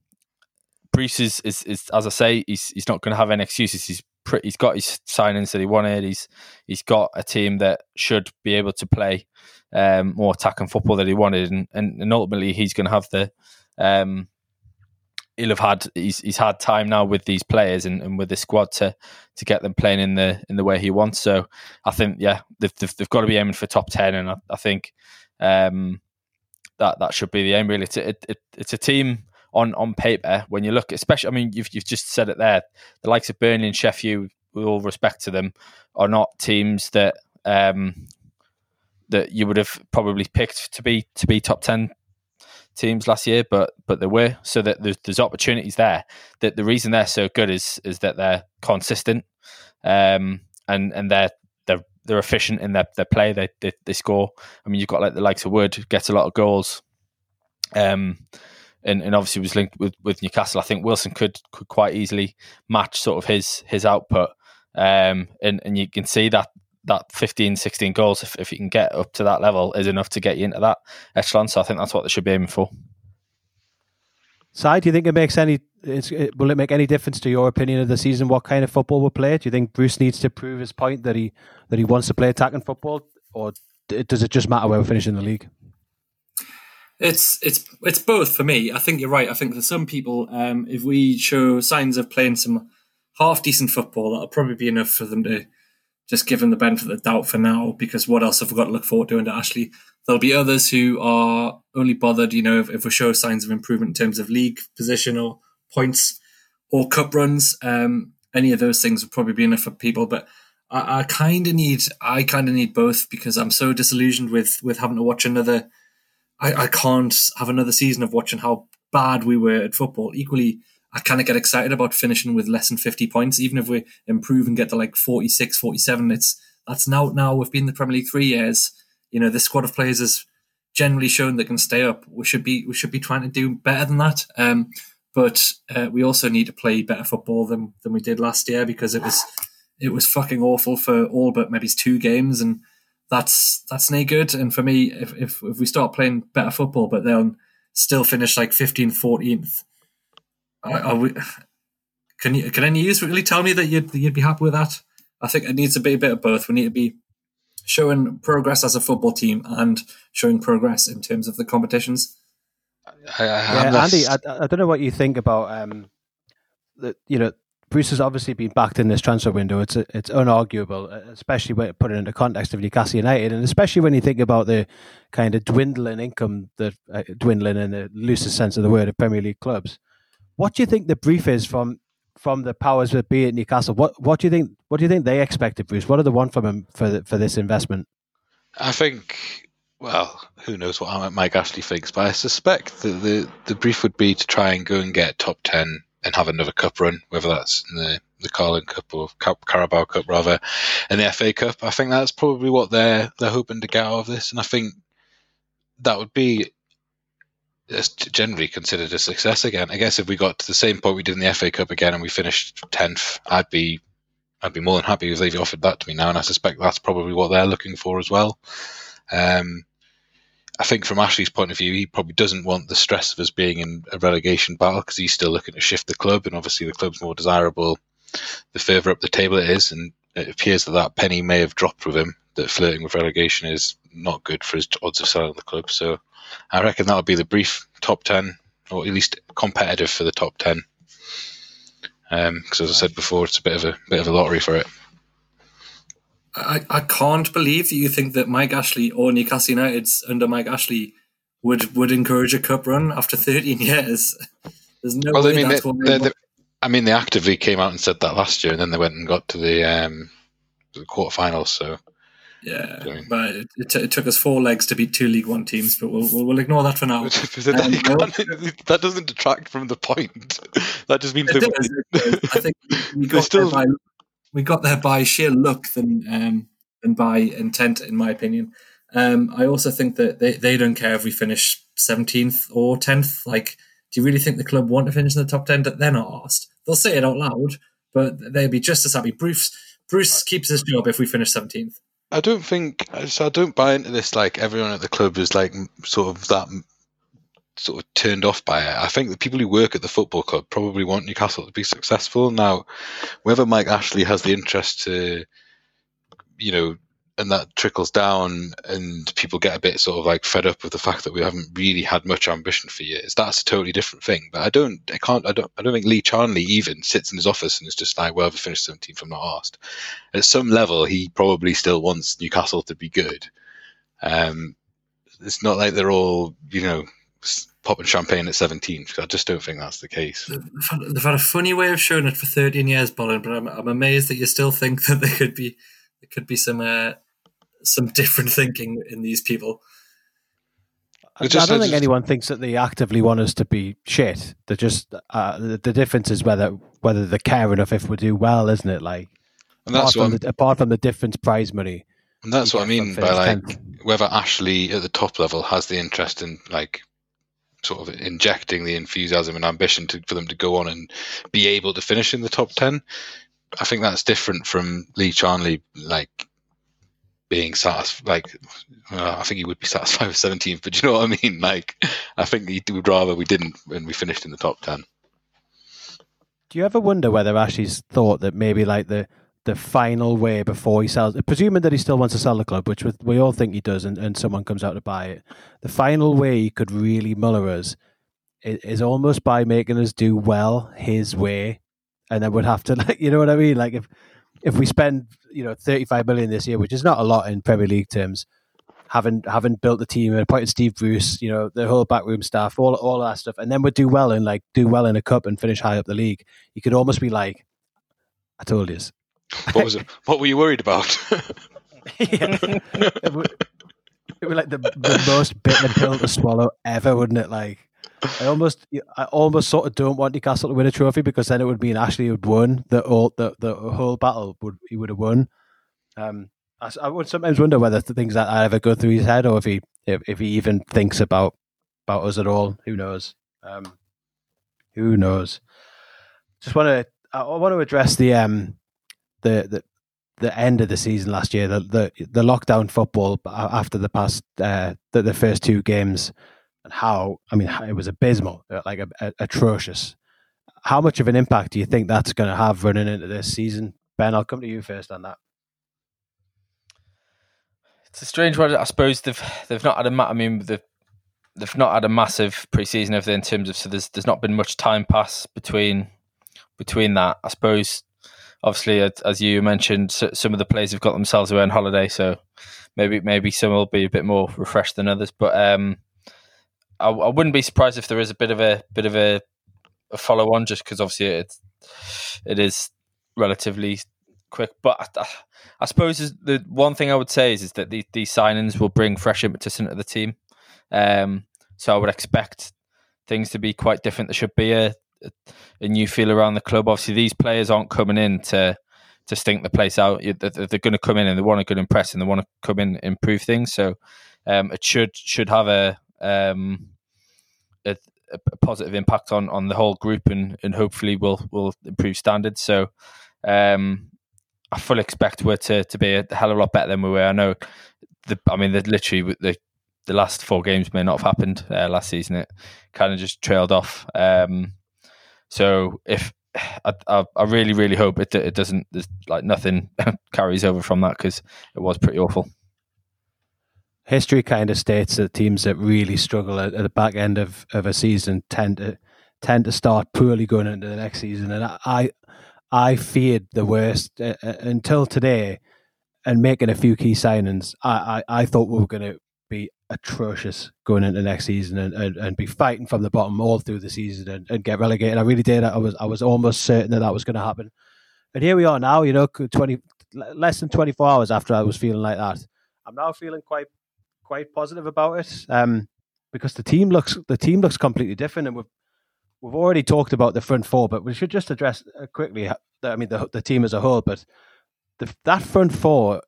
Bruce is, is, is as I say, he's he's not going to have any excuses. He's pretty, he's got his signings that he wanted. He's he's got a team that should be able to play um, more attacking football that he wanted, and, and, and ultimately he's going to have the um, he'll have had he's he's had time now with these players and, and with the squad to to get them playing in the in the way he wants. So I think yeah, they've they've, they've got to be aiming for top ten, and I, I think um, that that should be the aim. Really, it's a, it, it, it's a team on on paper when you look, especially. I mean, you've you've just said it there. The likes of Burnley and Sheffield, with all respect to them, are not teams that um, that you would have probably picked to be to be top ten teams last year, but but there were so that there's, there's opportunities there. That the reason they're so good is is that they're consistent, um, and and they're they're efficient in their, their play. They, they they score. I mean, you've got like the likes of Wood gets a lot of goals, um, and and obviously was linked with with Newcastle. I think Wilson could could quite easily match sort of his his output. Um, and, and you can see that that 15, 16 goals, if, if you can get up to that level, is enough to get you into that echelon. So I think that's what they should be aiming for. Side, do you think it makes any? It, will it make any difference to your opinion of the season? What kind of football will play? Do you think Bruce needs to prove his point that he that he wants to play attacking football, or does it just matter where we finish in the league? It's it's it's both for me. I think you're right. I think for some people, um, if we show signs of playing some half decent football, that'll probably be enough for them to just give him the benefit of the doubt for now, because what else have we got to look forward to under Ashley? There'll be others who are only bothered, you know, if, if we show signs of improvement in terms of league position or points or cup runs. Um, any of those things would probably be enough for people, but I, I kind of need, I kind of need both because I'm so disillusioned with with having to watch another. I, I can't have another season of watching how bad we were at football. Equally, I kind of get excited about finishing with less than 50 points, even if we improve and get to like 46, 47. It's that's now now we've been in the Premier League three years. You know, this squad of players has generally shown they can stay up. We should be we should be trying to do better than that. Um, but uh, we also need to play better football than than we did last year because it was it was fucking awful for all but maybe two games, and that's that's no good. And for me, if if, if we start playing better football, but then still finish like 15th, 14th are we, can you can any of you really tell me that you'd you'd be happy with that? I think it needs to be a bit of both. We need to be showing progress as a football team and showing progress in terms of the competitions. I, I yeah, Andy, I, I, don't know what you think about um, the, you know Bruce has obviously been backed in this transfer window. It's it's unarguable, especially when put it into context of Newcastle United, and especially when you think about the kind of dwindling income the uh, dwindling in the loosest sense of the word of Premier League clubs. What do you think the brief is from from the powers that be at Newcastle. What what do you think? What do you think they expected, Bruce? What do they want from him for the, for this investment? I think. Well, who knows what Mike Ashley thinks, but I suspect that the the brief would be to try and go and get top ten and have another cup run, whether that's in the the Carling Cup or Carabao Cup rather, and the FA Cup. I think that's probably what they're they're hoping to get out of this, and I think that would be generally considered a success again. I guess if we got to the same point we did in the FA Cup again and we finished tenth, I'd be I'd be more than happy if they've offered that to me now, and I suspect that's probably what they're looking for as well. Um, I think from Ashley's point of view, he probably doesn't want the stress of us being in a relegation battle because he's still looking to shift the club, and obviously the club's more desirable the further up the table it is, and it appears that that penny may have dropped with him. That flirting with relegation is not good for his odds of selling the club. So I reckon that'll be the brief top 10, or at least competitive for the top 10. Because um, as I said before, it's a bit of a bit of a lottery for it. I, I can't believe that you think that Mike Ashley or Newcastle United's under Mike Ashley would would encourage a cup run after 13 years. There's no well, way I mean, that's they, what they, I mean, they actively came out and said that last year, and then they went and got to the um, the quarterfinals. So yeah, but it, it, t- it, took us four legs to beat two League One teams, but we'll we'll, we'll ignore that for now. um, that doesn't detract from the point. that just means it does, I think we got still... there by we got there by sheer luck than um, than by intent, in my opinion. Um, I also think that they, they don't care if we finish seventeenth or tenth. Like, do you really think the club want to finish in the top ten? That they're not asked. They'll say it out loud, but they'd be just as happy. Bruce Bruce keeps his job if we finish seventeenth. I don't think so. I don't buy into this. Like everyone at the club is like sort of that sort of turned off by it. I think the people who work at the football club probably want Newcastle to be successful. Now, whether Mike Ashley has the interest to, you know, and that trickles down and people get a bit sort of like fed up with the fact that we haven't really had much ambition for years. That's a totally different thing but i don't i can't i don't i don't think lee charnley even sits in his office and is just like well we finished 17th i'm not asked. At some level he probably still wants newcastle to be good. Um it's not like they're all you know popping champagne at 17 i just don't think that's the case. They've had a funny way of showing it for 13 years Bolin, but I'm, I'm amazed that you still think that there could be there could be some uh, some different thinking in these people. I, just, I don't I think just, anyone thinks that they actively want us to be shit. They just uh, the, the, difference is whether whether they care enough if we do well, isn't it? Like apart from, the, apart from the difference prize money. And that's what I mean by like 10th. whether Ashley at the top level has the interest in like sort of injecting the enthusiasm and ambition to, for them to go on and be able to finish in the top 10. I think that's different from Lee Charnley, like being satisfied. Like, uh, I think he would be satisfied with 17th, but you know what I mean? Like, I think he would rather we didn't when we finished in the top 10. Do you ever wonder whether Ashley's thought that maybe like the the final way before he sells, presuming that he still wants to sell the club, which we all think he does, and, and someone comes out to buy it, the final way he could really muller us is, is almost by making us do well his way, and then we'd have to like, you know what I mean? Like if if we spend you know 35 million this year, which is not a lot in Premier League terms, having having built the team and appointed Steve Bruce, you know the whole backroom staff, all all that stuff, and then we do well and like do well in a cup and finish high up the league. You could almost be like, "I told you." What was it? what were you worried about? yeah. it, would, it would like the, the most bitter pill to swallow ever, wouldn't it? Like I almost, I almost sort of don't want Newcastle to win a trophy because then it would mean Ashley would won the whole the, the whole battle. Would he would have won? Um, I, I, would sometimes wonder whether the things that I ever go through his head or if he if, if he even thinks about about us at all. Who knows? Um, who knows? Just want to I want to address the um the the the end of the season last year, the the, the lockdown football after the past uh, the, the first two games and how I mean it was abysmal, uh, like a, a, atrocious. How much of an impact do you think that's going to have running into this season, Ben? I'll come to you first on that. It's a strange one. I suppose they've they've not had a. I mean, they've they've not had a massive preseason of in terms of so there's there's not been much time pass between between that. I suppose obviously as you mentioned, some of the players have got themselves away on holiday, so maybe maybe some will be a bit more refreshed than others. But um, I, I, wouldn't be surprised if there is a bit of a bit of a, a follow on, just because obviously it's it is relatively quick. But I, I suppose the one thing I would say is, is that the, these signings will bring fresh impetus into the team. Um, so I would expect things to be quite different. There should be a, a, new feel around the club. Obviously, these players aren't coming in to to stink the place out. They're, going to come in and they want a good impress and they want to come in and improve things. So um, it should should have a, um, a, a positive impact on, on the whole group and, and hopefully will will improve standards. So um, I fully expect we're to, to be a hell of a lot better than we were. I know the I mean the literally the the last four games may not have happened uh, last season. It kind of just trailed off. Um, so if I, I, I, really, really hope it it doesn't. There's like nothing carries over from that because it was pretty awful. History kind of states that teams that really struggle at, at, the back end of, of a season tend to tend to start poorly going into the next season, and I I feared the worst uh, uh until today. And making a few key signings, I, I, I thought we were going to be atrocious going into next season and, and, and be fighting from the bottom all through the season and, and get relegated. I really did. I was I was almost certain that that was going to happen. And here we are now. You know, twenty less than twenty four hours after I was feeling like that, I'm now feeling quite quite positive about it. Um, because the team looks the team looks completely different, and we've we've already talked about the front four, but we should just address uh, quickly. I mean, the the team as a whole, but the, that front four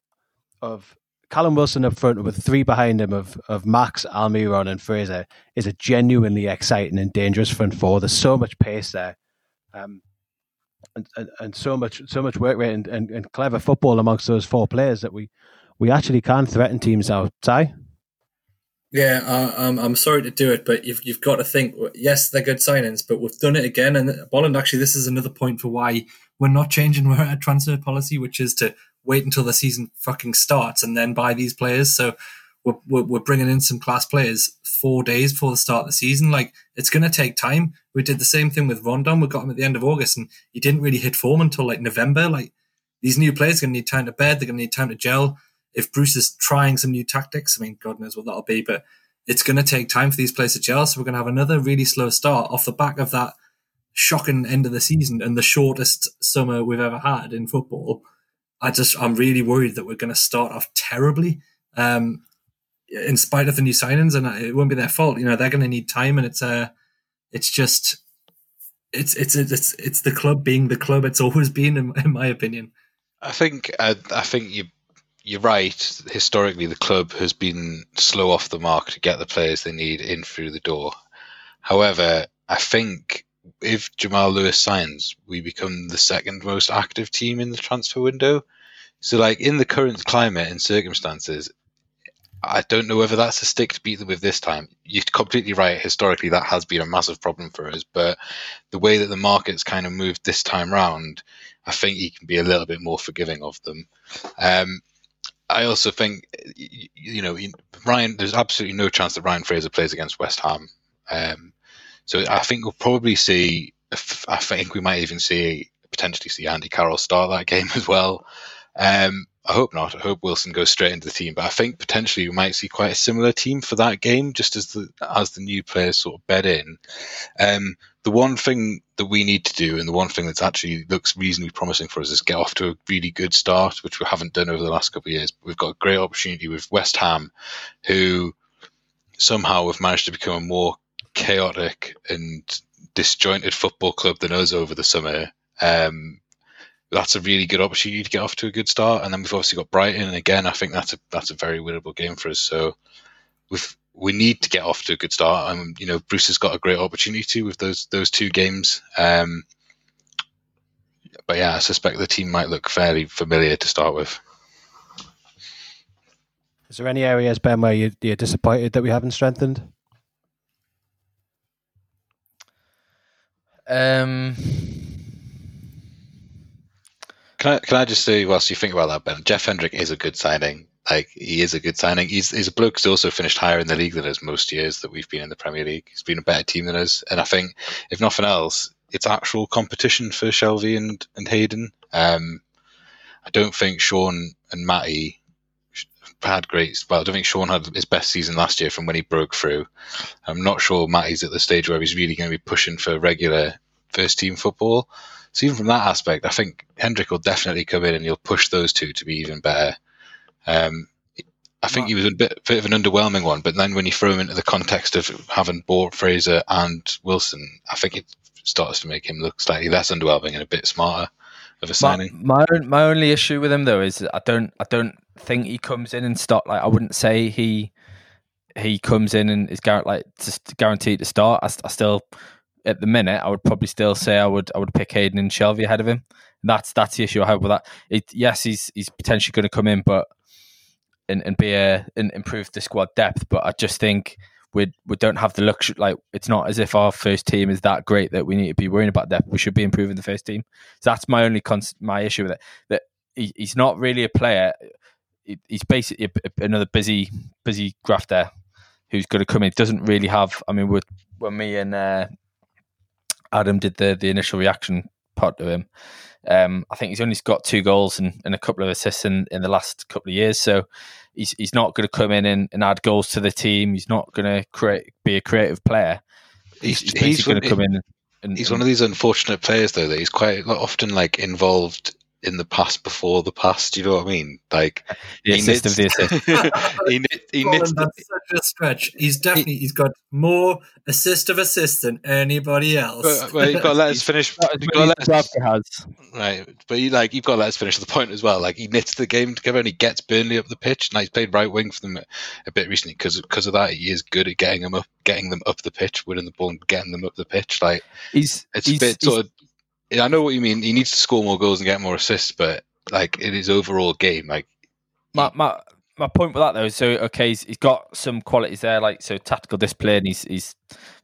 of Callum Wilson up front with three behind him of of Max, Almiron, and Fraser is a genuinely exciting and dangerous front four. There's so much pace there, um, and, and, and so much so much work rate and, and, and, clever football amongst those four players that we we actually can threaten teams out. Ty? Yeah, I'm, I'm sorry to do it, but you've you've got to think. Yes, they're good signings, but we've done it again. And Bolland, actually, this is another point for why we're not changing our transfer policy, which is to wait until the season fucking starts and then buy these players. So we're, we're, we're bringing in some class players four days before the start of the season. Like it's going to take time. We did the same thing with Rondon. We got him at the end of August and he didn't really hit form until like November. Like these new players are going to need time to bed. They're going to need time to gel. If Bruce is trying some new tactics, I mean, God knows what that'll be, but it's going to take time for these players to gel. So we're going to have another really slow start off the back of that shocking end of the season and the shortest summer we've ever had in football. I just I'm really worried that we're going to start off terribly, um, in spite of the new signings, and it won't be their fault. You know, they're going to need time, and it's uh, it's just it's it's it's it's the club being the club it's always been, in, in my opinion. I think I, uh, I think you you're right. Historically, the club has been slow off the mark to get the players they need in through the door. However, I think if Jamal Lewis signs, we become the second most active team in the transfer window. So, like in the current climate and circumstances, I don't know whether that's a stick to beat them with this time. You're completely right. Historically, that has been a massive problem for us. But the way that the market's kind of moved this time round, I think he can be a little bit more forgiving of them. Um, I also think, you know, Ryan. There's absolutely no chance that Ryan Fraser plays against West Ham. Um, so I think we'll probably see. I think we might even see potentially see Andy Carroll start that game as well. Um, I hope not. I hope Wilson goes straight into the team. But I think potentially we might see quite a similar team for that game, just as the as the new players sort of bed in. Um, the one thing that we need to do, and the one thing that actually looks reasonably promising for us, is get off to a really good start, which we haven't done over the last couple of years. We've got a great opportunity with West Ham, who somehow have managed to become a more chaotic and disjointed football club than us over the summer. Um, that's a really good opportunity to get off to a good start. And then we've obviously got Brighton, and again, I think that's a that's a very winnable game for us. So we've we need to get off to a good start. And you know, Bruce has got a great opportunity with those those two games. Um, but yeah, I suspect the team might look fairly familiar to start with. Is there any areas, Ben, where you, you're disappointed that we haven't strengthened? Um, can I can I just say, whilst you think about that, Ben, Jeff Hendrick is a good signing. Like he is a good signing. He's he's a bloke who's also finished higher in the league than us most years that we've been in the Premier League. He's been a better team than us, and I think if nothing else, it's actual competition for Shelvey and and Hayden. Um, I don't think Sean and Matty had great. Well, I don't think Sean had his best season last year from when he broke through. I'm not sure Matty's at the stage where he's really going to be pushing for regular first team football. So even from that aspect, I think Hendrick will definitely come in and he'll push those two to be even better. Um, I think he was a bit, bit of an underwhelming one, but then when you throw him into the context of having bought Fraser and Wilson, I think it starts to make him look slightly less underwhelming and a bit smarter of a signing. My my, my only issue with him though is I don't I don't think he comes in and start like I wouldn't say he he comes in and is guaranteed like just guaranteed to start. I, I, still at the minute I would probably still say I would I would pick Hayden and Shelvey ahead of him. That's that's the issue I have with that. It, yes, he's he's potentially going to come in, but and, and be a and improve the squad depth. But I just think we we don't have the luxury. Like it's not as if our first team is that great that we need to be worrying about depth. We should be improving the first team. So that's my only my issue with it. That he, he's not really a player. he's basically another busy busy grafter who's going to come in. Doesn't really have. I mean, with when me and uh, Adam did the the initial reaction part to him. Um, I think he's only got two goals and, and, a couple of assists in, in the last couple of years. So he's he's not going to come in and, and, add goals to the team. He's not going to create be a creative player. He's, he's, he's going to come in. And, he's one of these unfortunate players, though, that he's quite often like involved in the past before the past. You know what I mean? Like the he assist knits, of the assist. he, knit, he knits the, such a stretch. He's definitely he, has got more assist of assist than anybody else. But, well, you've got to let us finish. You've got to let us, has. Right, but you like you've got to let us finish the point as well. Like he knits the game together and he gets Burnley up the pitch. Now he's played right wing for them a bit recently because because of that. He is good at getting them up, getting them up the pitch, winning the ball, and getting them up the pitch. Like he's it's he's, a bit sort of I know what you mean. He needs to score more goals and get more assists, but like in his overall game, like my my my point with that though, so okay, he's, he's got some qualities there, like so tactical discipline. He's he's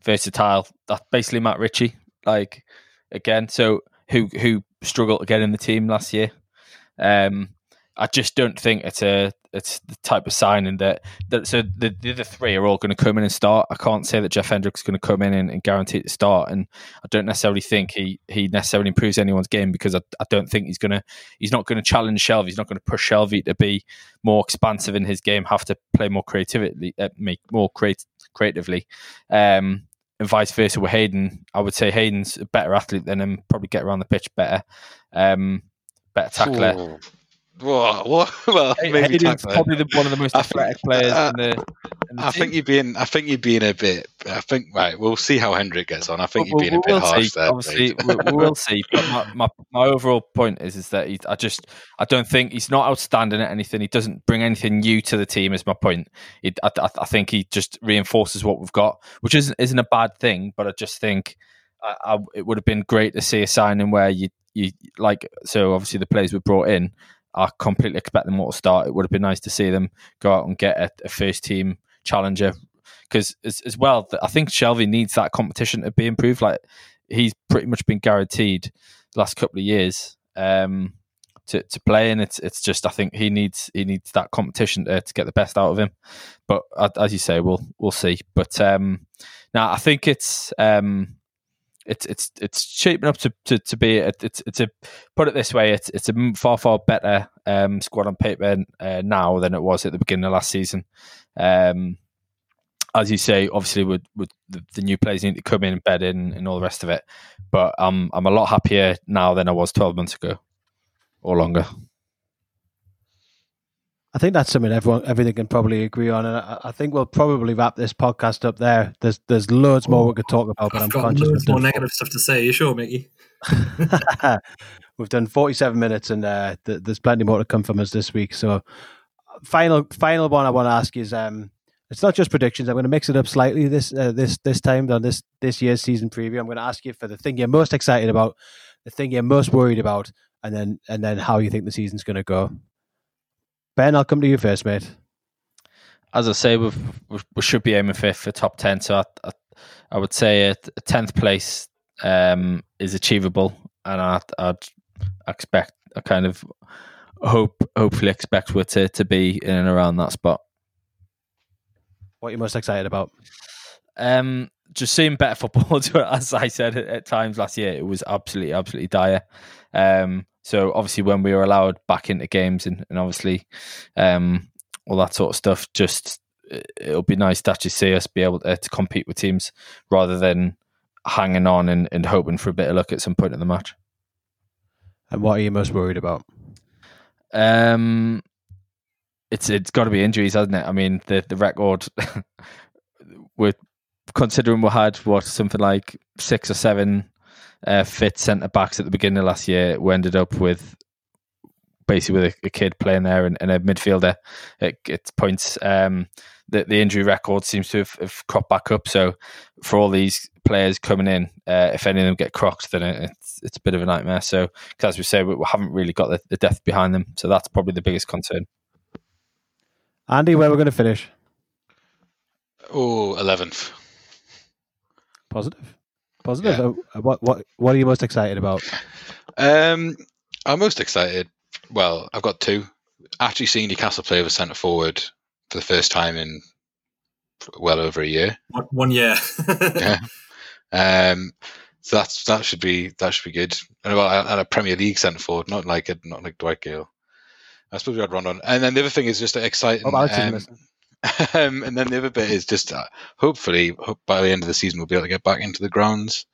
versatile. That's basically Matt Ritchie, like again. So who who struggled to get in the team last year. Um, I just don't think it's a it's the type of signing that, that so the, the other three are all going to come in and start. I can't say that Jeff Hendrick's is going to come in and, and guarantee to start, and I don't necessarily think he he necessarily improves anyone's game because I, I don't think he's going to he's not going to challenge Shelvey. He's not going to push Shelvey to be more expansive in his game, have to play more creatively, uh, make more create, creatively. Um, and vice versa with Hayden, I would say Hayden's a better athlete than him, probably get around the pitch better, um, better tackler. Ooh what? what? Well, Hayden's probably the, one of the most athletic players uh, in the. In the I team. think you're being. I think you're being a bit. I think right. We'll see how Hendrick gets on. I think you're being we'll, a bit we'll harsh see. there. Obviously, we will see. But my, my, my, overall point is is that he, I just I don't think he's not outstanding at anything. He doesn't bring anything new to the team. Is my point. He, I, I, think he just reinforces what we've got, which isn't isn't a bad thing. But I just think I, I, it would have been great to see a signing where you you like so obviously the players were brought in I completely expect them all to start. It would have been nice to see them go out and get a, a first team challenger because as, as well, I think Shelvey needs that competition to be improved. Like he's pretty much been guaranteed the last couple of years um, to, to play, and it's it's just I think he needs he needs that competition to, to get the best out of him. But as you say, we'll we'll see. But um, now I think it's um, it's it's it's shaping up to, to, to be it's it's a put it this way it's it's a far far better um, squad on paper uh, now than it was at the beginning of last season. Um, as you say, obviously with with the, the, new players need to come in and bed in and all the rest of it. But I'm I'm a lot happier now than I was 12 months ago or longer. I think that's something everyone, everything can probably agree on, and I, I, think we'll probably wrap this podcast up there. There's, there's loads more we could talk about, but I've I'm got conscious. Loads more negative stuff to say. You sure, Micky? We've done 47 minutes, and uh, th- there's plenty more to come from us this week. So, final, final one I want to ask is, um, it's not just predictions. I'm going to mix it up slightly this, uh, this, this time on this this year's season preview. I'm going to ask you for the thing you're most excited about, the thing you're most worried about, and then and then how you think the season's going to go. Ben, I'll come to you first, mate. As I say, we we should be aiming for, for top 10. So I, I, I would say a, 10th place um, is achievable. And I'd, I'd expect, I kind of hope, hopefully expect we to, to be in and around that spot. What are you most excited about? Um, just seeing better football. As I said at times last year, it was absolutely, absolutely dire. Um, so obviously, when we were allowed back into games and, and obviously um, all that sort of stuff, just it'll be nice to actually see us be able to, to compete with teams rather than hanging on and, and hoping for a bit of luck at some point in the match. And what are you most worried about? Um, it's it's got to be injuries, hasn't it? I mean, the the record we're considering we had what something like six or seven uh, fit centre backs at the beginning of last year. We ended up with basically with a, a kid playing there and, and a midfielder at, at points. Um, the, the injury record seems to have, have cropped back up. So for all these players coming in, uh, if any of them get crocked, then it's it's a bit of a nightmare. So as we say, we, we haven't really got the, the, depth behind them. So that's probably the biggest concern. Andy, where we're going to finish? Oh, 11th. Positive. Positive. Yeah. Uh, what what what are you most excited about? Um, I'm most excited. Well, I've got two. Actually, seeing Newcastle play with centre forward for the first time in well over a year. One year. yeah. Um, so that's that should be that should be good. And about and a Premier League centre forward, not like a, not like Dwight Gayle. I suppose we had Rondon. And then the other thing is just exciting. Oh, um, um, and then the other bit is just uh, hopefully hope by the end of the season we'll be able to get back into the grounds,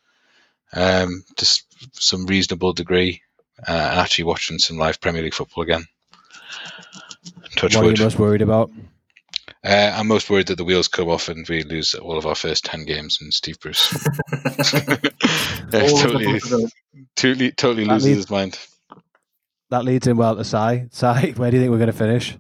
um, just some reasonable degree, uh, and actually watching some live Premier League football again. Touch what wood. are you most worried about? Uh, I'm most worried that the wheels come off and we lose all of our first ten games and Steve Bruce totally, totally, totally loses leads, his mind. That leads in well to Si. Si, where do you think we're going to finish?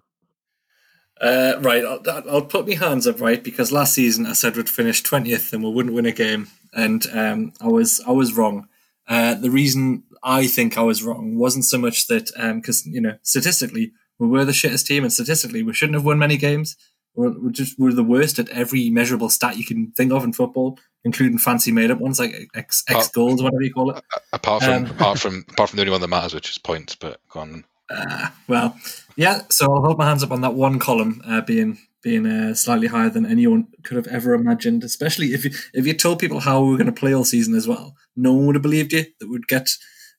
Uh, right, I'll, I'll, put my hands up, right, because last season I said we'd finish twentieth and we wouldn't win a game, and um, I was I was wrong. Uh, the reason I think I was wrong wasn't so much that because um, you know statistically we were the shittest team, and statistically we shouldn't have won many games. We're, we're just we're the worst at every measurable stat you can think of in football, including fancy made up ones like X, X goals, whatever you call it. Apart from um, apart from apart from the only one that matters, which is points. But go on. Uh, well, yeah. So I'll hold my hands up on that one column uh, being being uh, slightly higher than anyone could have ever imagined. Especially if you if you told people how we were going to play all season as well, no one would have believed you that we'd get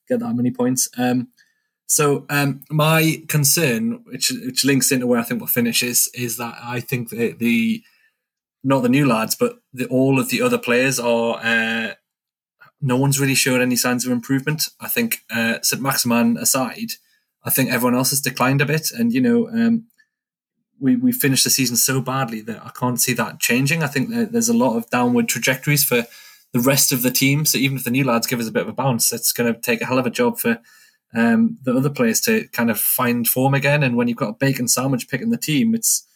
get that many points. Um, so um, my concern, which which links into where I think we'll finish, is is that I think the, the not the new lads, but the, all of the other players are. Uh, no one's really shown any signs of improvement. I think uh, St. Maximin aside, I think everyone else has declined a bit, and you know, um, we we finished the season so badly that I can't see that changing. I think there's a lot of downward trajectories for the rest of the team. So even if the new lads give us a bit of a bounce, it's going to take a hell of a job for um, the other players to kind of find form again. And when you've got a bacon sandwich picking the team, it's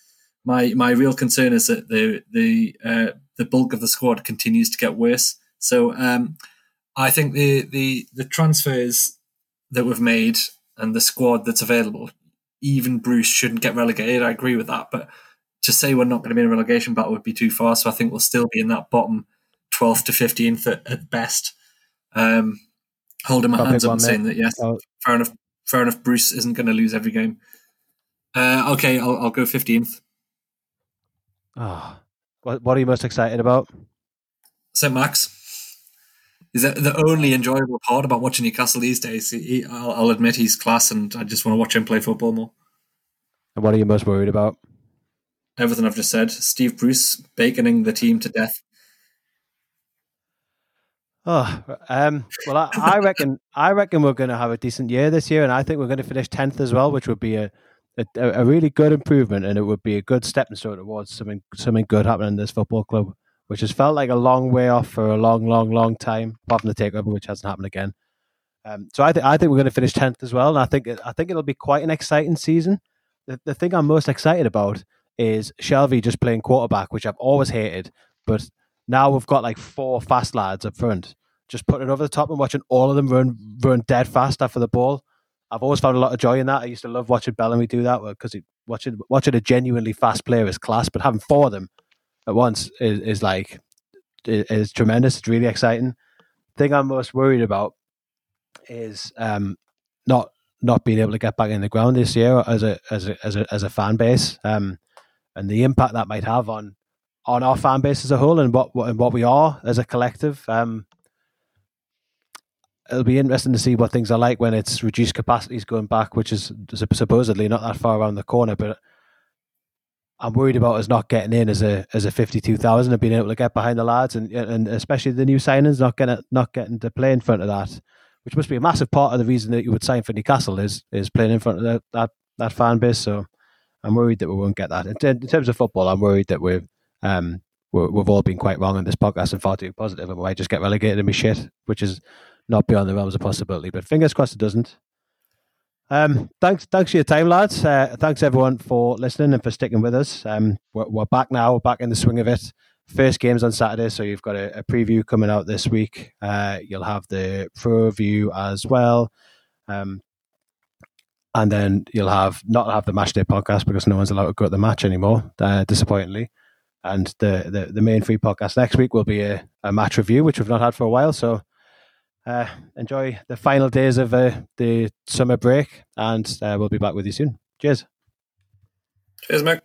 my my real concern is that the the uh, the bulk of the squad continues to get worse. So um, I think the the the transfers that we've made and the squad that's available, even Bruce shouldn't get relegated. I agree with that, but to say we're not going to be in a relegation battle would be too far. So I think we'll still be in that bottom twelfth to fifteenth at, at best. Um, holding my hands up and saying that yes, oh. fair enough. Fair enough. Bruce isn't going to lose every game. Uh, okay, I'll, I'll go fifteenth. Oh, what, what are you most excited about? St. Max is that the only enjoyable part about watching Newcastle these days. He, I'll, I'll, admit he's class, and I just want to watch him play football more. And what are you most worried about? Everything I've just said. Steve Bruce baconing the team to death. Oh, um, well, I, I, reckon I reckon we're going to have a decent year this year, and I think we're going to finish tenth as well, which would be a, a, a really good improvement, and it would be a good stepping stone towards something something good happening in this football club, which has felt like a long way off for a long, long, long time, apart from the takeover, which hasn't happened again. Um, so I think I think we're going to finish tenth as well, and I think it, I think it'll be quite an exciting season. The, the thing I'm most excited about is Shelvey just playing quarterback, which I've always hated, but now we've got like four fast lads up front, just putting it over the top and watching all of them run run dead fast after the ball. I've always found a lot of joy in that. I used to love watching Bellamy do that because watching watching a genuinely fast player is class, but having four of them at once is, is like is, tremendous. It's really exciting. thing I'm most worried about is um, not not being able to get back in the ground this year as a as a as a, as a fan base, um, and the impact that might have on on our fan base as a whole and what, what and what we are as a collective. Um, it'll be interesting to see what things are like when it's reduced capacities going back, which is supposedly not that far around the corner. But I'm worried about us not getting in as a as a fifty two thousand and being able to get behind the lads and and especially the new signings not getting not getting to play in front of that which must be a massive part of the reason that you would sign for Newcastle is is playing in front of that that, that fan base. So I'm worried that we won't get that. In, in terms of football, I'm worried that we've um, we have all been quite wrong in this podcast and far too positive, and we might just get relegated and be shit, which is not beyond the realms of possibility. But fingers crossed it doesn't. Um, thanks, thanks for your time, lads. Uh, thanks everyone for listening and for sticking with us. Um, we're, we're, back now. Back in the swing of it. First games on Saturday, so you've got a, a preview coming out this week. Uh, you'll have the pro view as well, um, and then you'll have not have the match day podcast because no one's allowed to go to the match anymore. Uh, disappointingly, and the, the the main free podcast next week will be a, a match review, which we've not had for a while. So uh, enjoy the final days of uh, the summer break, and uh, we'll be back with you soon. Cheers. Cheers, Mark.